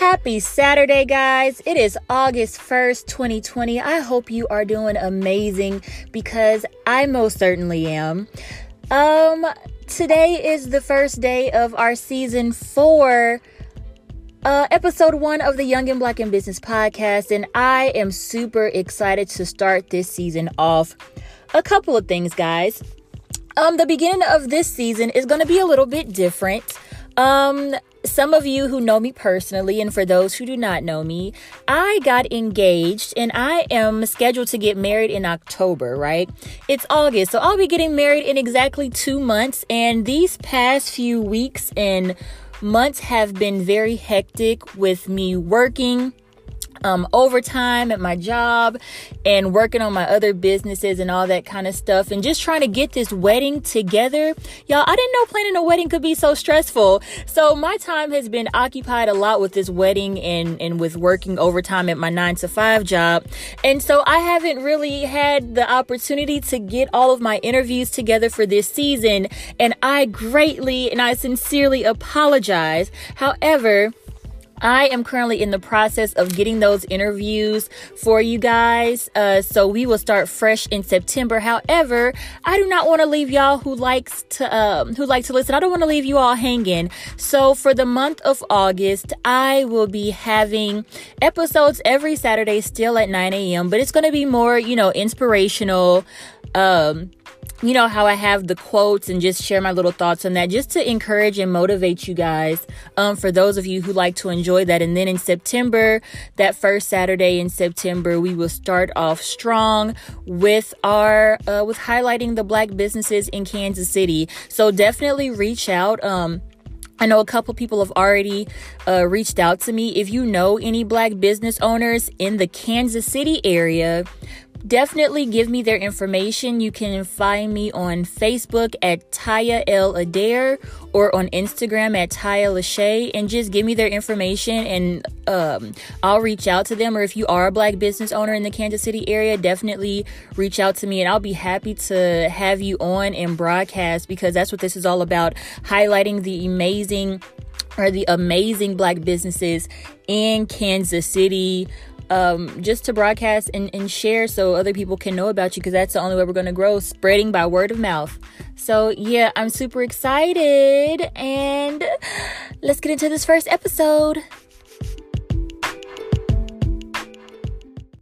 Happy Saturday, guys. It is August 1st, 2020. I hope you are doing amazing because I most certainly am. Um, today is the first day of our season four, uh, episode one of the Young and Black in Business podcast, and I am super excited to start this season off. A couple of things, guys. Um, the beginning of this season is going to be a little bit different. Um, some of you who know me personally, and for those who do not know me, I got engaged and I am scheduled to get married in October, right? It's August, so I'll be getting married in exactly two months. And these past few weeks and months have been very hectic with me working um, overtime at my job and working on my other businesses and all that kind of stuff and just trying to get this wedding together. Y'all, I didn't know planning a wedding could be so stressful. So my time has been occupied a lot with this wedding and, and with working overtime at my nine to five job. And so I haven't really had the opportunity to get all of my interviews together for this season. And I greatly and I sincerely apologize. However, I am currently in the process of getting those interviews for you guys. Uh, so we will start fresh in September. However, I do not want to leave y'all who likes to um, who like to listen. I don't want to leave you all hanging. So for the month of August, I will be having episodes every Saturday, still at 9 a.m. But it's going to be more, you know, inspirational. Um, you know how I have the quotes and just share my little thoughts on that just to encourage and motivate you guys. Um, for those of you who like to enjoy that. And then in September, that first Saturday in September, we will start off strong with our, uh, with highlighting the black businesses in Kansas City. So definitely reach out. Um, I know a couple people have already uh, reached out to me. If you know any black business owners in the Kansas City area, definitely give me their information. You can find me on Facebook at Taya L. Adair or on Instagram at Taya Lachey and just give me their information and um, I'll reach out to them. Or if you are a black business owner in the Kansas City area, definitely reach out to me and I'll be happy to have you on and broadcast because that's what this is all about highlighting the amazing or the amazing black businesses in Kansas City um, just to broadcast and, and share so other people can know about you because that's the only way we're going to grow, spreading by word of mouth. So, yeah, I'm super excited and let's get into this first episode.